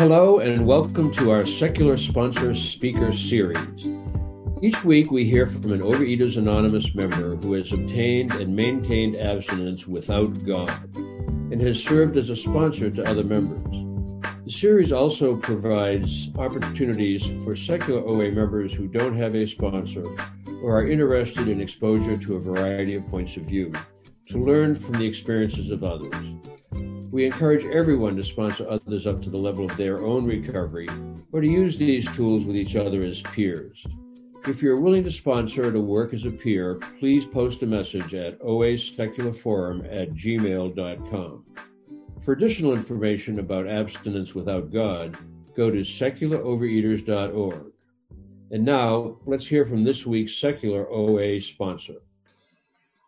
Hello, and welcome to our Secular Sponsor Speaker Series. Each week, we hear from an Overeaters Anonymous member who has obtained and maintained abstinence without God and has served as a sponsor to other members. The series also provides opportunities for secular OA members who don't have a sponsor or are interested in exposure to a variety of points of view to learn from the experiences of others. We encourage everyone to sponsor others up to the level of their own recovery or to use these tools with each other as peers. If you're willing to sponsor or to work as a peer, please post a message at oasecularforum at gmail.com. For additional information about abstinence without God, go to secularovereaters.org. And now, let's hear from this week's secular OA sponsor.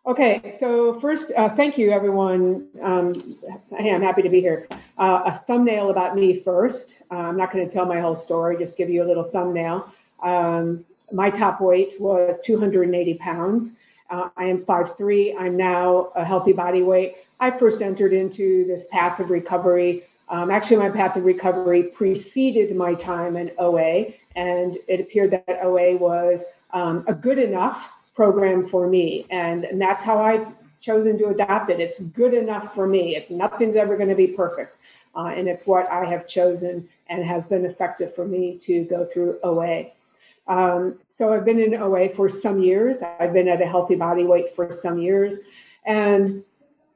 Okay, so first, uh, thank you, everyone. Um, I'm happy to be here. Uh, a thumbnail about me first. Uh, I'm not going to tell my whole story, just give you a little thumbnail. Um, my top weight was 280 pounds. Uh, I am 5'3. I'm now a healthy body weight. I first entered into this path of recovery. Um, actually, my path of recovery preceded my time in OA, and it appeared that OA was um, a good enough program for me. And, and that's how I've chosen to adopt it. It's good enough for me. If nothing's ever going to be perfect. Uh, and it's what I have chosen and has been effective for me to go through OA. Um, so I've been in OA for some years. I've been at a healthy body weight for some years. And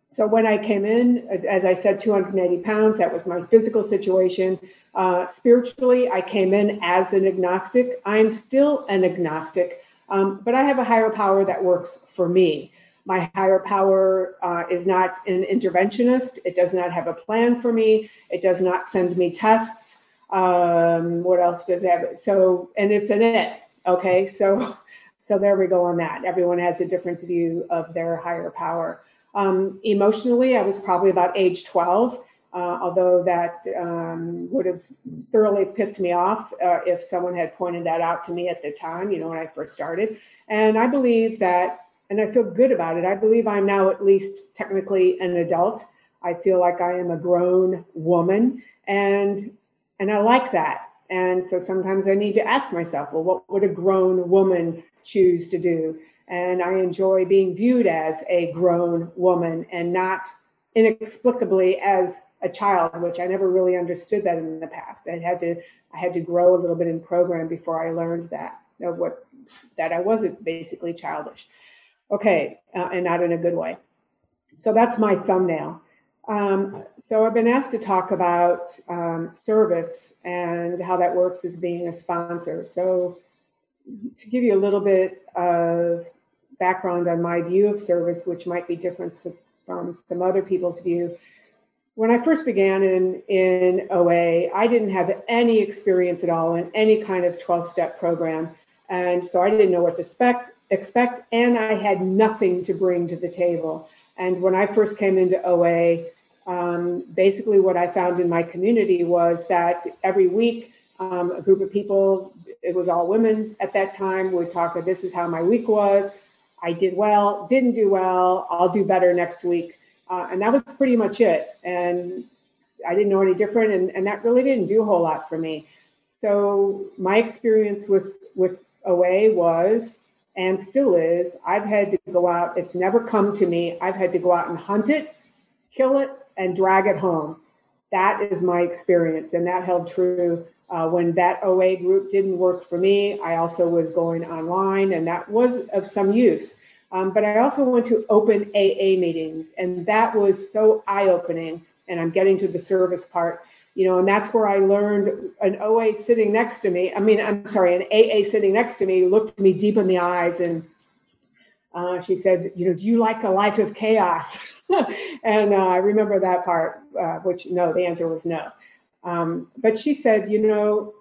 so when I came in, as I said, 280 pounds, that was my physical situation. Uh, spiritually, I came in as an agnostic. I'm still an agnostic. Um, but I have a higher power that works for me. My higher power uh, is not an interventionist. It does not have a plan for me. It does not send me tests. Um, what else does it have? So, and it's an it. Okay, so, so there we go on that. Everyone has a different view of their higher power. Um, emotionally, I was probably about age 12 uh, although that um, would have thoroughly pissed me off uh, if someone had pointed that out to me at the time, you know, when I first started. And I believe that, and I feel good about it. I believe I'm now at least technically an adult. I feel like I am a grown woman, and and I like that. And so sometimes I need to ask myself, well, what would a grown woman choose to do? And I enjoy being viewed as a grown woman and not inexplicably as a child, which I never really understood that in the past. I had to I had to grow a little bit in program before I learned that what that I wasn't basically childish. Okay, uh, and not in a good way. So that's my thumbnail. Um, so I've been asked to talk about um, service and how that works as being a sponsor. So to give you a little bit of background on my view of service, which might be different from some other people's view, when I first began in, in OA, I didn't have any experience at all in any kind of 12 step program. And so I didn't know what to expect, expect, and I had nothing to bring to the table. And when I first came into OA, um, basically what I found in my community was that every week, um, a group of people, it was all women at that time, would talk, about this is how my week was. I did well, didn't do well, I'll do better next week. Uh, and that was pretty much it. And I didn't know any different, and, and that really didn't do a whole lot for me. So my experience with with OA was and still is I've had to go out. It's never come to me. I've had to go out and hunt it, kill it, and drag it home. That is my experience, and that held true uh, when that OA group didn't work for me. I also was going online, and that was of some use. Um, but I also went to open AA meetings, and that was so eye opening. And I'm getting to the service part, you know, and that's where I learned an OA sitting next to me. I mean, I'm sorry, an AA sitting next to me looked me deep in the eyes and uh, she said, you know, do you like a life of chaos? and uh, I remember that part, uh, which no, the answer was no. Um, but she said, you know,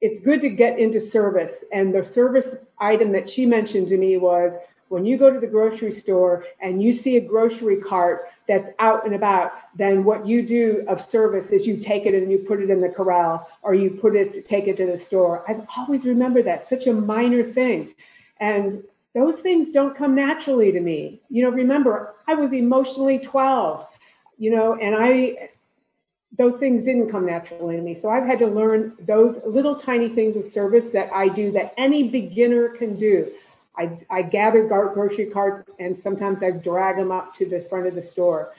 it's good to get into service. And the service item that she mentioned to me was when you go to the grocery store and you see a grocery cart that's out and about, then what you do of service is you take it and you put it in the corral or you put it, take it to the store. I've always remembered that, such a minor thing. And those things don't come naturally to me. You know, remember, I was emotionally 12, you know, and I, those things didn't come naturally to me. So I've had to learn those little tiny things of service that I do that any beginner can do. I, I gather grocery carts and sometimes I drag them up to the front of the store.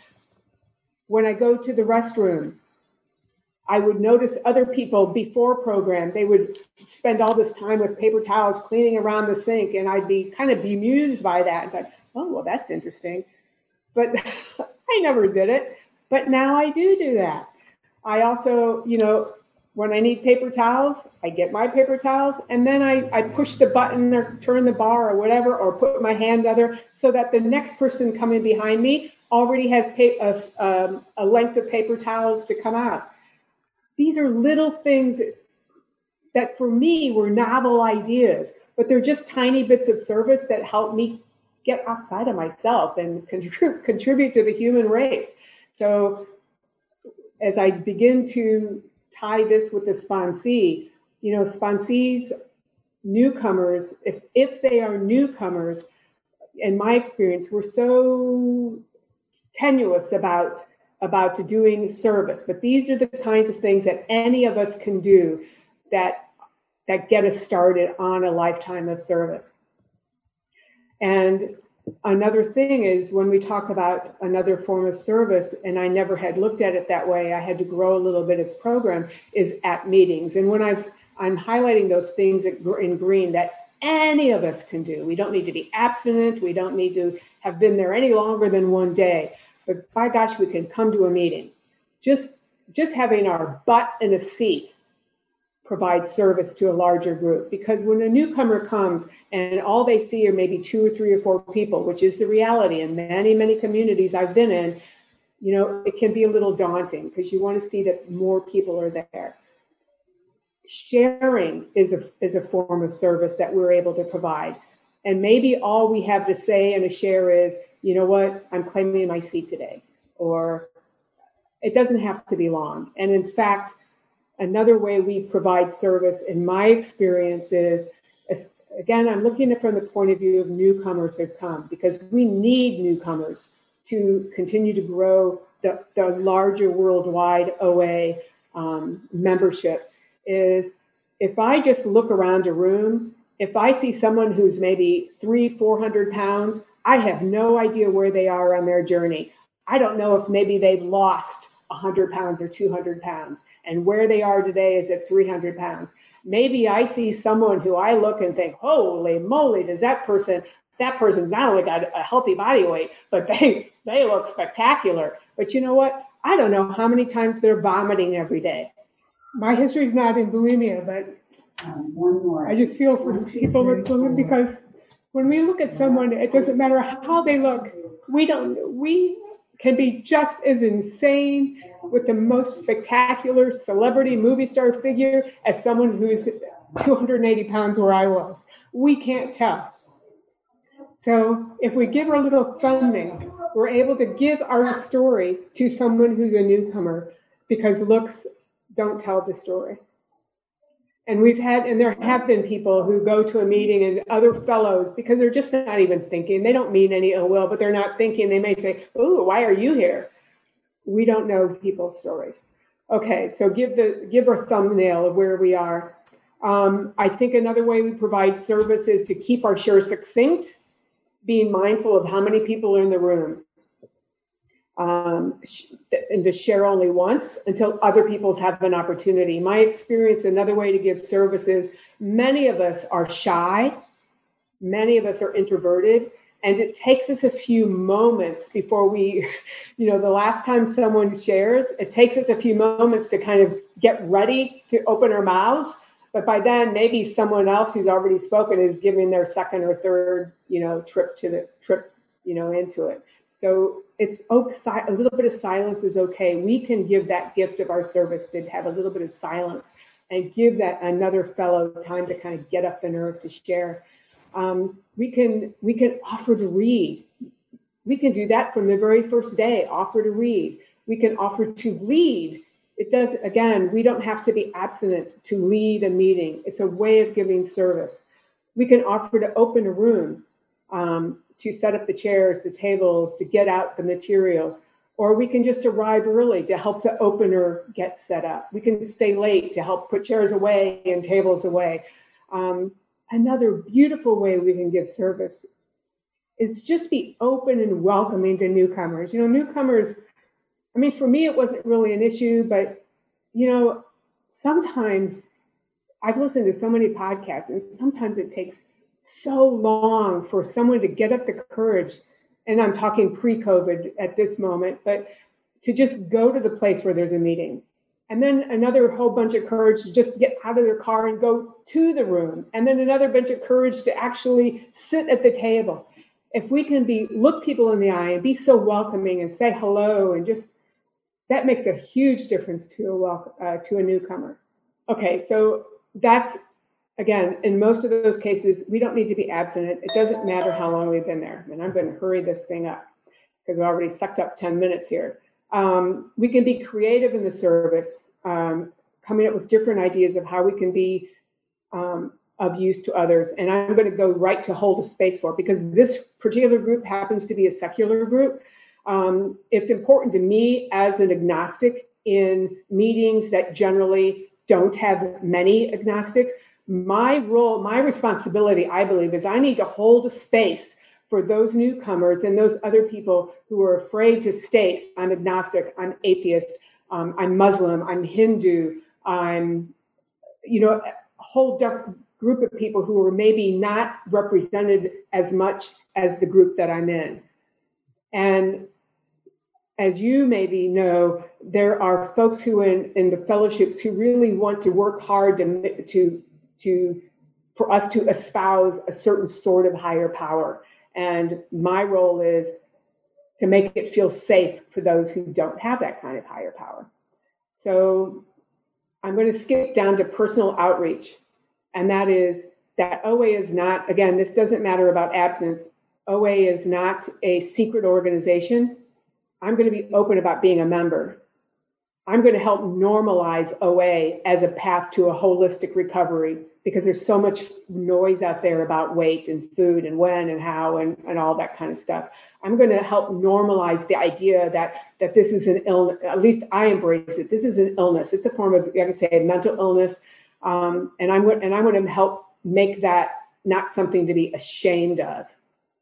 When I go to the restroom, I would notice other people before program, they would spend all this time with paper towels cleaning around the sink, and I'd be kind of bemused by that. It's like, oh, well, that's interesting. But I never did it. But now I do do that. I also, you know, when I need paper towels, I get my paper towels and then I, I push the button or turn the bar or whatever, or put my hand other so that the next person coming behind me already has a, um, a length of paper towels to come out. These are little things that for me were novel ideas, but they're just tiny bits of service that help me get outside of myself and contribute, contribute to the human race. So as I begin to tie this with the sponsee, you know, sponsees, newcomers, if if they are newcomers, in my experience, we're so tenuous about about doing service. But these are the kinds of things that any of us can do that that get us started on a lifetime of service. And another thing is when we talk about another form of service and i never had looked at it that way i had to grow a little bit of program is at meetings. And when i've i'm highlighting those things in green that any of us can do. We don't need to be abstinent. We don't need to have been there any longer than one day. But by gosh we can come to a meeting. Just just having our butt in a seat provide service to a larger group. Because when a newcomer comes and all they see are maybe two or three or four people, which is the reality in many, many communities I've been in, you know, it can be a little daunting because you want to see that more people are there. Sharing is a, is a form of service that we're able to provide. And maybe all we have to say and a share is, you know what, I'm claiming my seat today. Or it doesn't have to be long. And in fact, Another way we provide service, in my experience, is again, I'm looking at it from the point of view of newcomers who come because we need newcomers to continue to grow the, the larger worldwide OA um, membership. Is if I just look around a room, if I see someone who's maybe three, 400 pounds, I have no idea where they are on their journey. I don't know if maybe they've lost 100 pounds or 200 pounds, and where they are today is at 300 pounds. Maybe I see someone who I look and think, holy moly, does that person, that person's not only got a healthy body weight, but they, they look spectacular. But you know what? I don't know how many times they're vomiting every day. My history is not in bulimia, but um, one more. I just feel for people with bulimia because when we look at someone, it doesn't matter how they look. We don't, we can be just as insane with the most spectacular celebrity movie star figure as someone who's 280 pounds where I was. We can't tell. So if we give her a little funding, we're able to give our story to someone who's a newcomer because looks don't tell the story. And we've had, and there have been people who go to a meeting and other fellows, because they're just not even thinking, they don't mean any ill will, but they're not thinking. They may say, Oh, why are you here? We don't know people's stories. Okay, so give the give a thumbnail of where we are. Um, I think another way we provide service is to keep our share succinct, being mindful of how many people are in the room um, and to share only once until other people's have an opportunity. My experience, another way to give service is many of us are shy, many of us are introverted, and it takes us a few moments before we, you know, the last time someone shares, it takes us a few moments to kind of get ready to open our mouths. But by then, maybe someone else who's already spoken is giving their second or third, you know, trip to the trip, you know, into it. So it's a little bit of silence is okay. We can give that gift of our service to have a little bit of silence and give that another fellow time to kind of get up the nerve to share. Um, we can we can offer to read. We can do that from the very first day. Offer to read. We can offer to lead. It does again. We don't have to be abstinent to lead a meeting. It's a way of giving service. We can offer to open a room. Um, to set up the chairs, the tables, to get out the materials. or we can just arrive early to help the opener get set up. We can stay late to help put chairs away and tables away. Um, another beautiful way we can give service is just be open and welcoming to newcomers. You know, newcomers, I mean, for me, it wasn't really an issue, but, you know, sometimes I've listened to so many podcasts, and sometimes it takes so long for someone to get up the courage and I'm talking pre COVID at this moment, but to just go to the place where there's a meeting. And then another whole bunch of courage to just get out of their car and go to the room. And then another bunch of courage to actually sit at the table. If we can be look people in the eye and be so welcoming and say hello and just that makes a huge difference to a welcome, uh, to a newcomer. Okay, so that's again, in most of those cases, we don't need to be abstinent. It doesn't matter how long we've been there. And I'm going to hurry this thing up because I've already sucked up 10 minutes here. Um, we can be creative in the service, um, coming up with different ideas of how we can be um, of use to others. And I'm going to go right to hold a space for because this particular group happens to be a secular group. Um, it's important to me as an agnostic in meetings that generally don't have many agnostics my role, my responsibility, I believe, is I need to hold a space for those newcomers and those other people who are afraid to state, I'm agnostic, I'm atheist, um, I'm Muslim, I'm Hindu, I'm, you know, a whole group of people who are maybe not represented as much as the group that I'm in. And as you maybe know, there are folks who in, in the fellowships who really want to work hard to, to to for us to espouse a certain sort of higher power. And my role is to make it feel safe for those who don't have that kind of higher power. So I'm going to skip down to personal outreach. And that is that OA is not, again, this doesn't matter about abstinence. OA is not a secret organization. I'm going to be open about being a member. I'm going to help normalize OA as a path to a holistic recovery because there's so much noise out there about weight and food and when and how and, and all that kind of stuff. I'm going to help normalize the idea that that this is an illness. At least I embrace it. This is an illness. It's a form of I could say a mental illness, um, and I'm and I'm going to help make that not something to be ashamed of,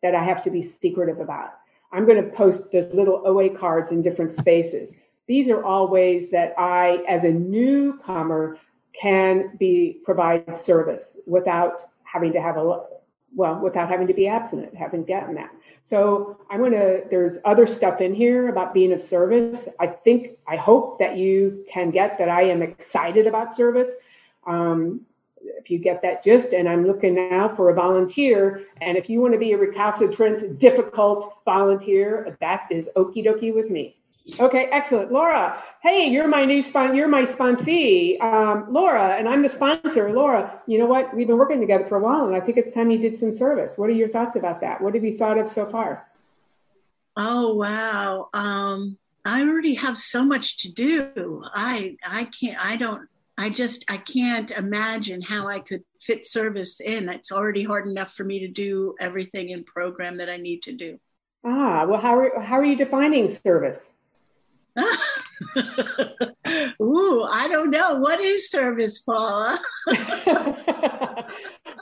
that I have to be secretive about. I'm going to post the little OA cards in different spaces these are all ways that I, as a newcomer, can be provide service without having to have a well, without having to be abstinent, having gotten that. So I'm gonna. There's other stuff in here about being of service. I think, I hope that you can get that I am excited about service. Um, if you get that gist, and I'm looking now for a volunteer. And if you want to be a recalcitrant, difficult volunteer, that is okie dokie with me. Okay, excellent. Laura, hey, you're my new spon- you're my sponsee. Um, Laura, and I'm the sponsor. Laura, you know what? We've been working together for a while, and I think it's time you did some service. What are your thoughts about that? What have you thought of so far? Oh wow. Um, I already have so much to do. I I can't I don't I just I can't imagine how I could fit service in. It's already hard enough for me to do everything in program that I need to do. Ah, well how are how are you defining service? Ooh, I don't know. What is service, Paula?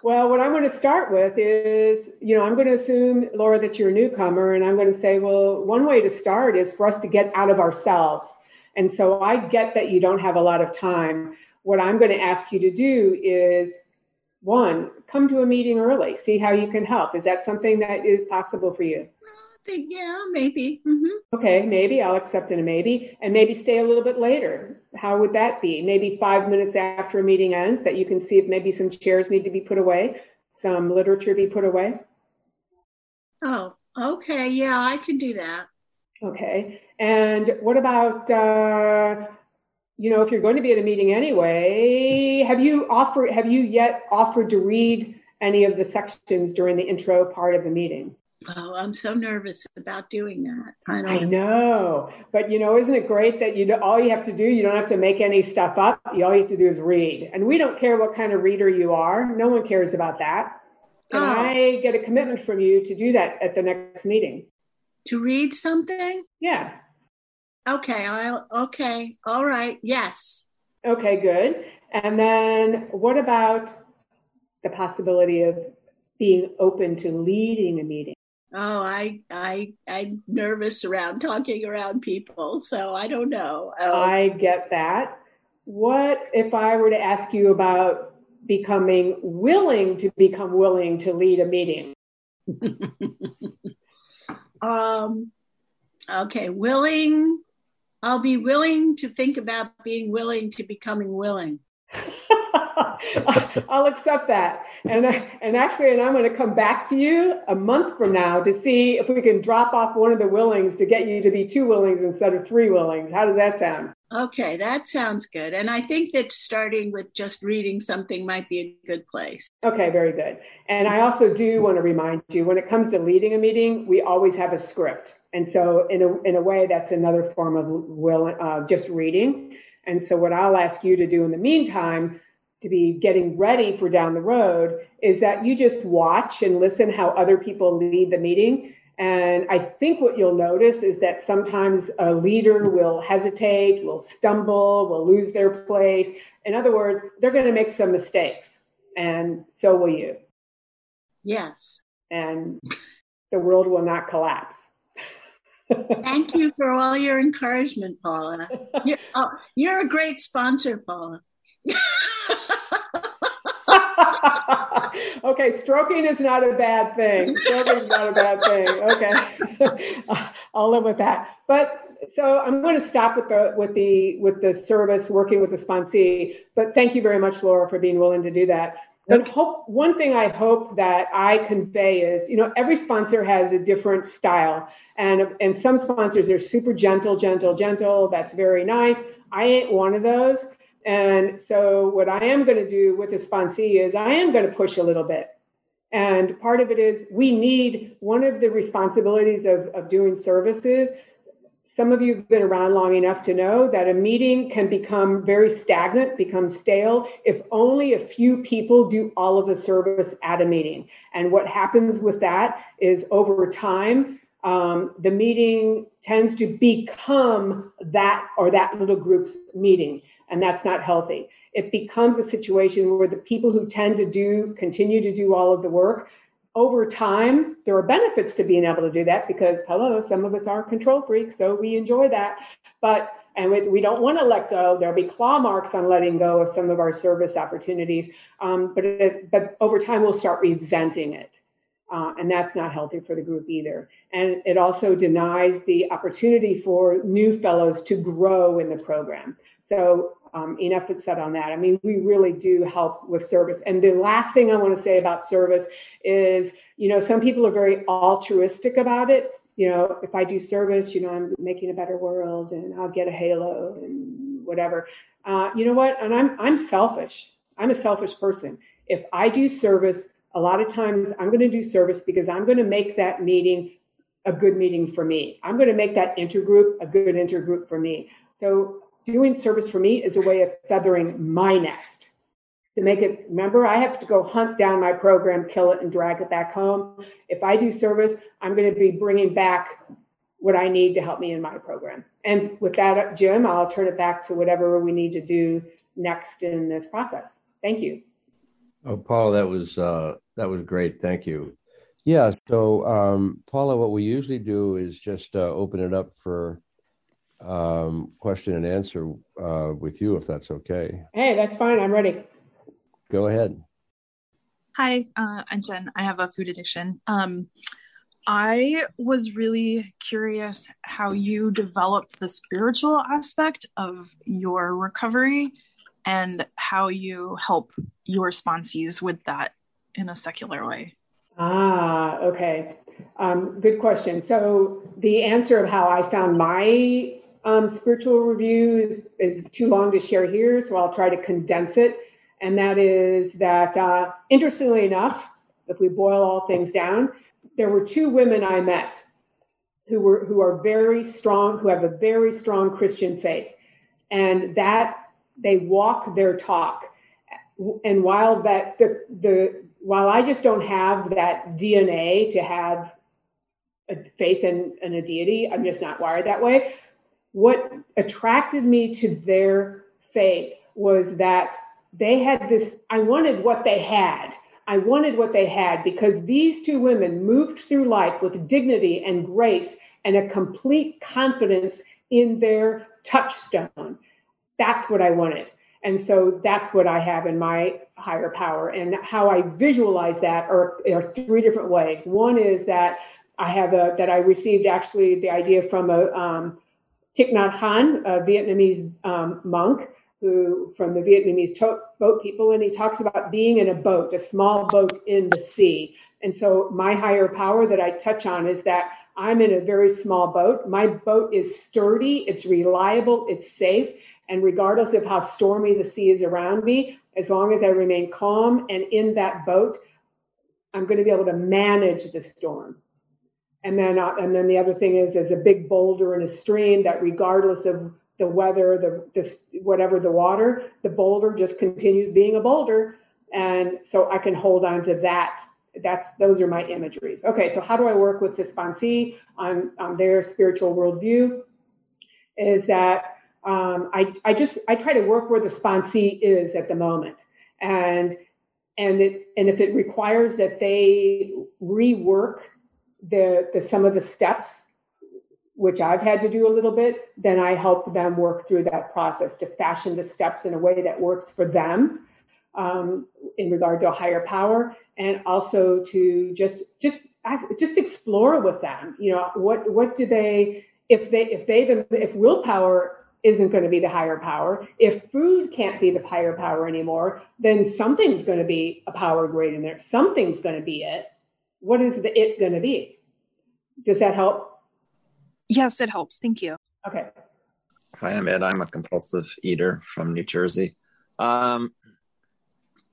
well, what I'm going to start with is, you know, I'm going to assume, Laura, that you're a newcomer, and I'm going to say, well, one way to start is for us to get out of ourselves. And so I get that you don't have a lot of time. What I'm going to ask you to do is one, come to a meeting early, see how you can help. Is that something that is possible for you? Think, yeah, maybe. Mm-hmm. Okay, maybe I'll accept in a maybe, and maybe stay a little bit later. How would that be? Maybe five minutes after a meeting ends, that you can see if maybe some chairs need to be put away, some literature be put away. Oh, okay, yeah, I can do that. Okay, and what about? Uh, you know, if you're going to be at a meeting anyway, have you offered? Have you yet offered to read any of the sections during the intro part of the meeting? Oh, I'm so nervous about doing that. I, I know, but you know, isn't it great that you do, all you have to do, you don't have to make any stuff up. You, all you have to do is read, and we don't care what kind of reader you are. No one cares about that. Can oh. I get a commitment from you to do that at the next meeting? To read something? Yeah. Okay, I'll okay. All right. Yes. Okay, good. And then what about the possibility of being open to leading a meeting? Oh, I I I'm nervous around talking around people, so I don't know. Um, I get that. What if I were to ask you about becoming willing to become willing to lead a meeting? um okay, willing I'll be willing to think about being willing to becoming willing. I'll accept that. And and actually, and I'm going to come back to you a month from now to see if we can drop off one of the willings to get you to be two willings instead of three willings. How does that sound? Okay, that sounds good. And I think that starting with just reading something might be a good place. Okay, very good. And I also do want to remind you when it comes to leading a meeting, we always have a script. And so, in a, in a way, that's another form of will, uh, just reading. And so, what I'll ask you to do in the meantime to be getting ready for down the road is that you just watch and listen how other people lead the meeting. And I think what you'll notice is that sometimes a leader will hesitate, will stumble, will lose their place. In other words, they're going to make some mistakes, and so will you. Yes. And the world will not collapse. Thank you for all your encouragement, Paula. You're, oh, you're a great sponsor, Paula. okay, stroking is not a bad thing. Stroking is not a bad thing. Okay, I'll live with that. But so I'm going to stop with the with the with the service working with the sponsee. But thank you very much, Laura, for being willing to do that. But hope one thing I hope that I convey is, you know, every sponsor has a different style, and and some sponsors are super gentle, gentle, gentle. That's very nice. I ain't one of those. And so, what I am going to do with the sponsee is I am going to push a little bit. And part of it is we need one of the responsibilities of, of doing services. Some of you have been around long enough to know that a meeting can become very stagnant, become stale, if only a few people do all of the service at a meeting. And what happens with that is over time, um, the meeting tends to become that or that little group's meeting and that's not healthy. It becomes a situation where the people who tend to do continue to do all of the work over time, there are benefits to being able to do that because, hello, some of us are control freaks, so we enjoy that. But and we, don't want to let go. There'll be claw marks on letting go of some of our service opportunities. Um, but it, but over time, we'll start resenting it, uh, and that's not healthy for the group either. And it also denies the opportunity for new fellows to grow in the program. So um, enough is said on that. I mean, we really do help with service. And the last thing I want to say about service is, you know, some people are very altruistic about it. You know, if I do service, you know, I'm making a better world and I'll get a halo and whatever. Uh, you know what? And I'm I'm selfish. I'm a selfish person. If I do service, a lot of times I'm going to do service because I'm going to make that meeting a good meeting for me. I'm going to make that intergroup a good intergroup for me. So doing service for me is a way of feathering my nest. To make it remember i have to go hunt down my program kill it and drag it back home. If i do service i'm going to be bringing back what i need to help me in my program. And with that jim i'll turn it back to whatever we need to do next in this process. Thank you oh paul that was uh, that was great thank you yeah so um, paula what we usually do is just uh, open it up for um, question and answer uh, with you, if that's okay. Hey, that's fine. I'm ready. Go ahead. Hi, uh, I'm Jen. I have a food addiction. Um, I was really curious how you developed the spiritual aspect of your recovery and how you help your sponsees with that in a secular way. Ah, okay. Um, good question. So, the answer of how I found my um, spiritual review is, is too long to share here, so I'll try to condense it. And that is that, uh, interestingly enough, if we boil all things down, there were two women I met who were who are very strong, who have a very strong Christian faith, and that they walk their talk. And while that the the while I just don't have that DNA to have a faith in, in a deity, I'm just not wired that way what attracted me to their faith was that they had this, I wanted what they had. I wanted what they had because these two women moved through life with dignity and grace and a complete confidence in their touchstone. That's what I wanted. And so that's what I have in my higher power. And how I visualize that are, are three different ways. One is that I have a, that I received actually the idea from a um, Thich Nhat Hanh, a Vietnamese um, monk who from the Vietnamese boat people, and he talks about being in a boat, a small boat in the sea. And so my higher power that I touch on is that I'm in a very small boat. My boat is sturdy, it's reliable, it's safe, and regardless of how stormy the sea is around me, as long as I remain calm and in that boat, I'm going to be able to manage the storm. And then, uh, and then the other thing is, there's a big boulder in a stream that, regardless of the weather, the, the whatever the water, the boulder just continues being a boulder, and so I can hold on to that. That's those are my imageries. Okay, so how do I work with the sponsee on on their spiritual worldview? Is that um, I, I just I try to work where the sponsee is at the moment, and and it and if it requires that they rework the the some of the steps, which I've had to do a little bit, then I help them work through that process to fashion the steps in a way that works for them um, in regard to a higher power, and also to just just just explore with them. You know what what do they if they if they if willpower isn't going to be the higher power. If food can't be the higher power anymore, then something's going to be a power grade in there. Something's going to be it. What is the it going to be? Does that help? Yes, it helps. Thank you. Okay. Hi, I'm Ed. I'm a compulsive eater from New Jersey. Um,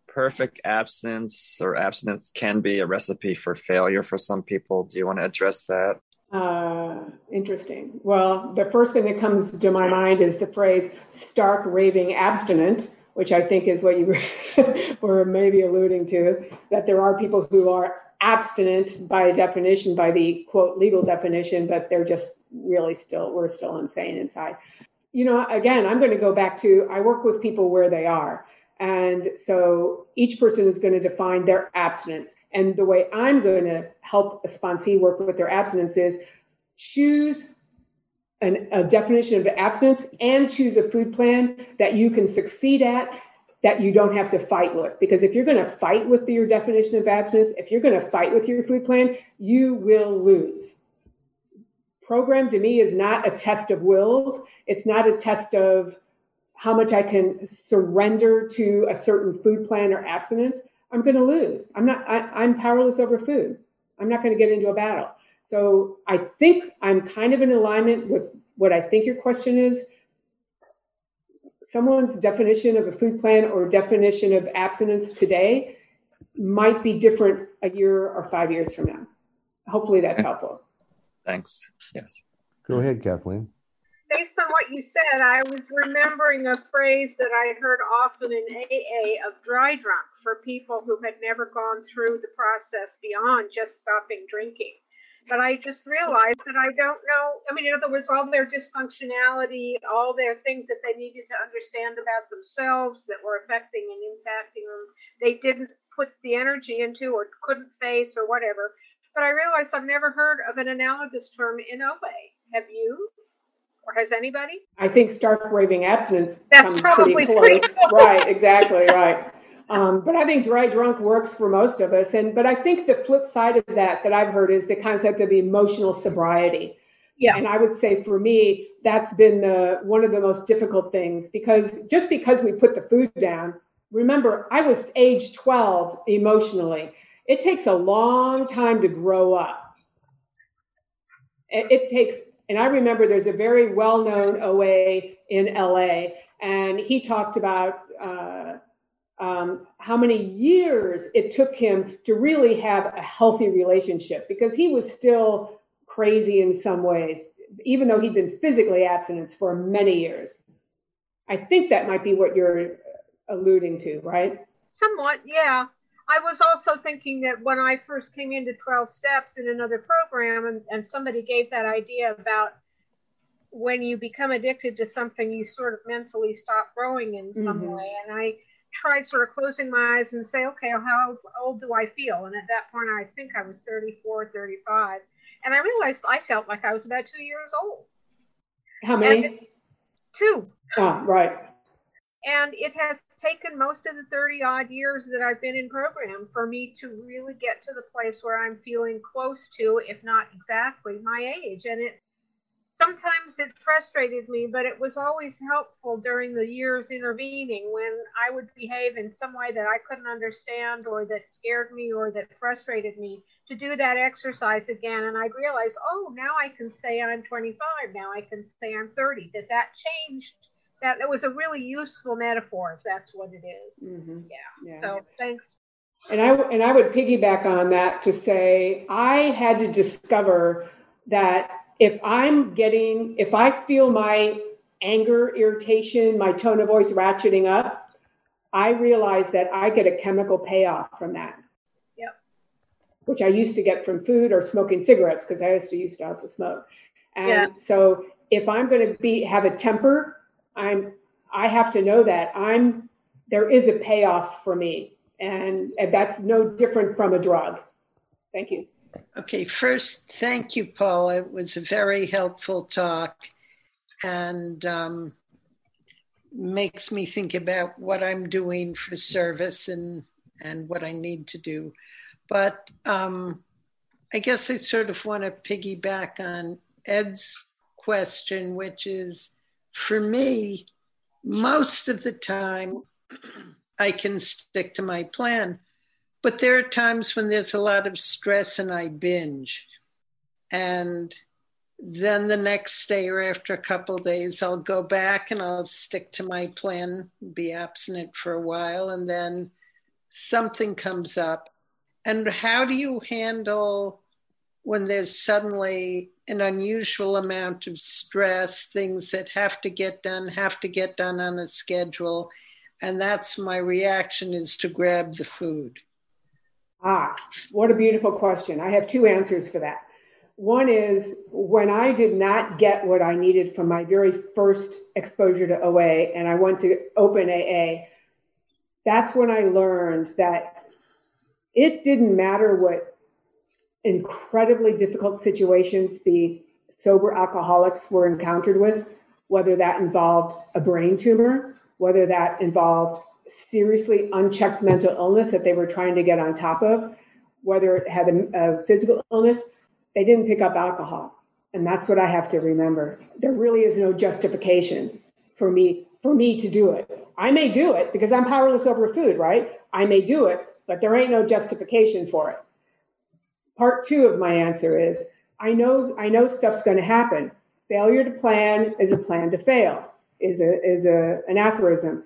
perfect abstinence or abstinence can be a recipe for failure for some people. Do you want to address that? Uh, interesting. Well, the first thing that comes to my mind is the phrase stark raving abstinent, which I think is what you were maybe alluding to, that there are people who are abstinent by definition, by the quote legal definition, but they're just really still, we're still insane inside. You know, again, I'm going to go back to I work with people where they are. And so each person is going to define their abstinence. And the way I'm going to help a sponsee work with their abstinence is choose an, a definition of abstinence and choose a food plan that you can succeed at that you don't have to fight with. Because if you're going to fight with your definition of abstinence, if you're going to fight with your food plan, you will lose. Program to me is not a test of wills. It's not a test of how much I can surrender to a certain food plan or abstinence, I'm going to lose. I'm not, I, am powerless over food. I'm not going to get into a battle. So I think I'm kind of in alignment with what I think your question is. Someone's definition of a food plan or definition of abstinence today might be different a year or five years from now. Hopefully that's helpful. Thanks. Yes. Go ahead, Kathleen based on what you said, I was remembering a phrase that I heard often in AA of dry drunk for people who had never gone through the process beyond just stopping drinking. But I just realized that I don't know. I mean, in other words, all their dysfunctionality, all their things that they needed to understand about themselves that were affecting and impacting them, they didn't put the energy into or couldn't face or whatever. But I realized I've never heard of an analogous term in OA. Have you? Or has anybody? I think stark raving abstinence That's probably pretty close. Right, exactly, right. Um, but I think dry drunk works for most of us. And but I think the flip side of that that I've heard is the concept of emotional sobriety. Yeah. And I would say for me, that's been the one of the most difficult things because just because we put the food down, remember, I was age 12 emotionally. It takes a long time to grow up. It, it takes and I remember there's a very well known OA in LA, and he talked about uh, um, how many years it took him to really have a healthy relationship because he was still crazy in some ways, even though he'd been physically abstinent for many years. I think that might be what you're alluding to, right? Somewhat, yeah. I was also thinking that when I first came into 12 steps in another program and, and somebody gave that idea about when you become addicted to something, you sort of mentally stop growing in some mm-hmm. way. And I tried sort of closing my eyes and say, okay, how old do I feel? And at that point, I think I was 34, 35. And I realized I felt like I was about two years old. How many? It, two. Ah, right. And it has taken most of the 30 odd years that I've been in program for me to really get to the place where I'm feeling close to, if not exactly, my age. And it sometimes it frustrated me, but it was always helpful during the years intervening when I would behave in some way that I couldn't understand or that scared me or that frustrated me to do that exercise again. And I realized, oh, now I can say I'm 25. Now I can say I'm 30. That that changed. That it was a really useful metaphor, if that's what it is. Mm-hmm. Yeah. yeah. So thanks. And I and I would piggyback on that to say I had to discover that if I'm getting, if I feel my anger, irritation, my tone of voice ratcheting up, I realize that I get a chemical payoff from that. Yep. Which I used to get from food or smoking cigarettes because I used to used to also smoke. And yeah. so if I'm going to be have a temper, I'm I have to know that I'm there is a payoff for me, and, and that's no different from a drug. Thank you. Okay, first, thank you, Paul. It was a very helpful talk and um, makes me think about what I'm doing for service and, and what I need to do. But um, I guess I sort of want to piggyback on Ed's question, which is for me, most of the time, I can stick to my plan but there are times when there's a lot of stress and I binge. And then the next day or after a couple days, I'll go back and I'll stick to my plan, be abstinent for a while, and then something comes up. And how do you handle when there's suddenly an unusual amount of stress, things that have to get done, have to get done on a schedule? And that's my reaction is to grab the food. Ah, what a beautiful question. I have two answers for that. One is when I did not get what I needed from my very first exposure to OA and I went to open AA, that's when I learned that it didn't matter what incredibly difficult situations the sober alcoholics were encountered with, whether that involved a brain tumor, whether that involved seriously unchecked mental illness that they were trying to get on top of, whether it had a, a physical illness, they didn't pick up alcohol. And that's what I have to remember. There really is no justification for me for me to do it. I may do it because I'm powerless over food, right? I may do it, but there ain't no justification for it. Part 2 of my answer is I know I know stuff's going to happen. Failure to plan is a plan to fail. Is a is a an aphorism.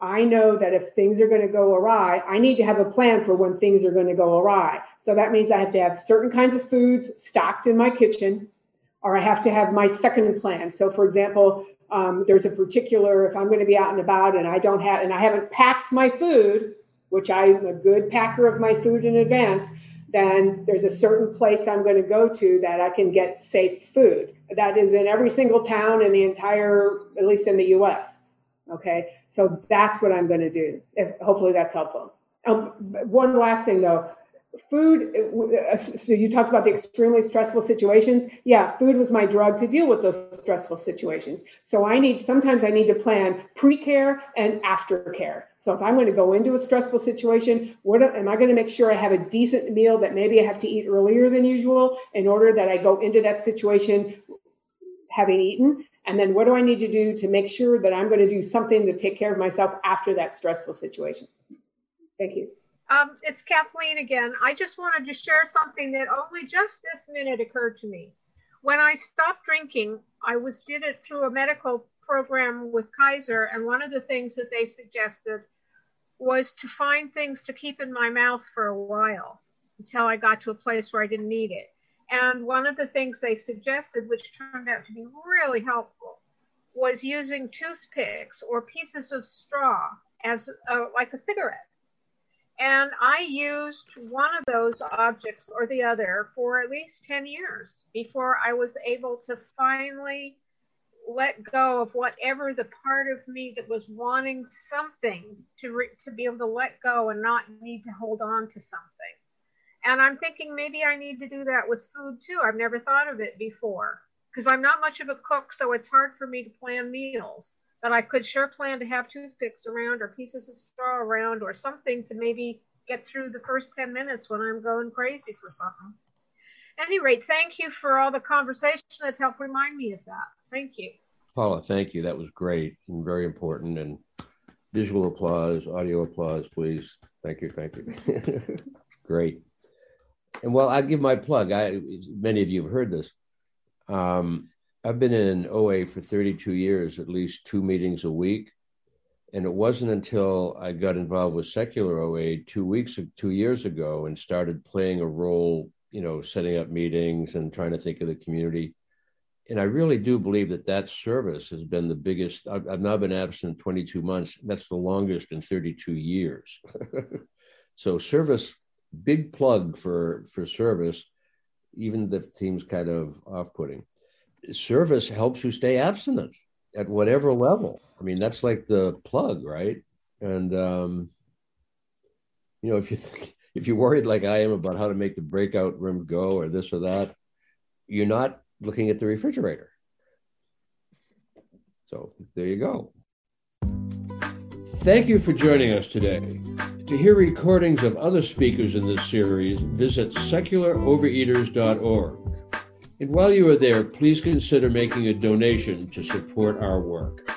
I know that if things are going to go awry, I need to have a plan for when things are going to go awry. So that means I have to have certain kinds of foods stocked in my kitchen, or I have to have my second plan. So, for example, um, there's a particular, if I'm going to be out and about and I don't have, and I haven't packed my food, which I'm a good packer of my food in advance, then there's a certain place I'm going to go to that I can get safe food. That is in every single town in the entire, at least in the US. Okay, so that's what I'm going to do. If, hopefully that's helpful. Um, one last thing though, food. Uh, so you talked about the extremely stressful situations. Yeah, food was my drug to deal with those stressful situations. So I need sometimes I need to plan pre-care and aftercare. So if I'm going to go into a stressful situation, what am I going to make sure I have a decent meal that maybe I have to eat earlier than usual in order that I go into that situation having eaten and then what do I need to do to make sure that I'm going to do something to take care of myself after that stressful situation? Thank you. Um, it's Kathleen again. I just wanted to share something that only just this minute occurred to me. When I stopped drinking, I was did it through a medical program with Kaiser, and one of the things that they suggested was to find things to keep in my mouth for a while until I got to a place where I didn't need it. And one of the things they suggested, which turned out to be really helpful, was using toothpicks or pieces of straw as a, like a cigarette. And I used one of those objects or the other for at least 10 years before I was able to finally let go of whatever the part of me that was wanting something to re- to be able to let go and not need to hold on to something. And I'm thinking maybe I need to do that with food too. I've never thought of it before because I'm not much of a cook, so it's hard for me to plan meals. But I could sure plan to have toothpicks around or pieces of straw around or something to maybe get through the first 10 minutes when I'm going crazy for something. At any rate, thank you for all the conversation that helped remind me of that. Thank you. Paula, thank you. That was great and very important. And visual applause, audio applause, please. Thank you. Thank you. great. And well, I'll give my plug. I many of you have heard this. Um, I've been in OA for 32 years, at least two meetings a week. And it wasn't until I got involved with secular OA two weeks, two years ago, and started playing a role, you know, setting up meetings and trying to think of the community. And I really do believe that that service has been the biggest. I've, I've now been abstinent 22 months. That's the longest in 32 years. so service, big plug for for service, even if it seems kind of off-putting. Service helps you stay abstinent at whatever level. I mean, that's like the plug, right? And um, you know, if you think, if you're worried like I am about how to make the breakout room go or this or that, you're not looking at the refrigerator. So there you go. Thank you for joining us today. To hear recordings of other speakers in this series, visit secularovereaters.org. And while you are there, please consider making a donation to support our work.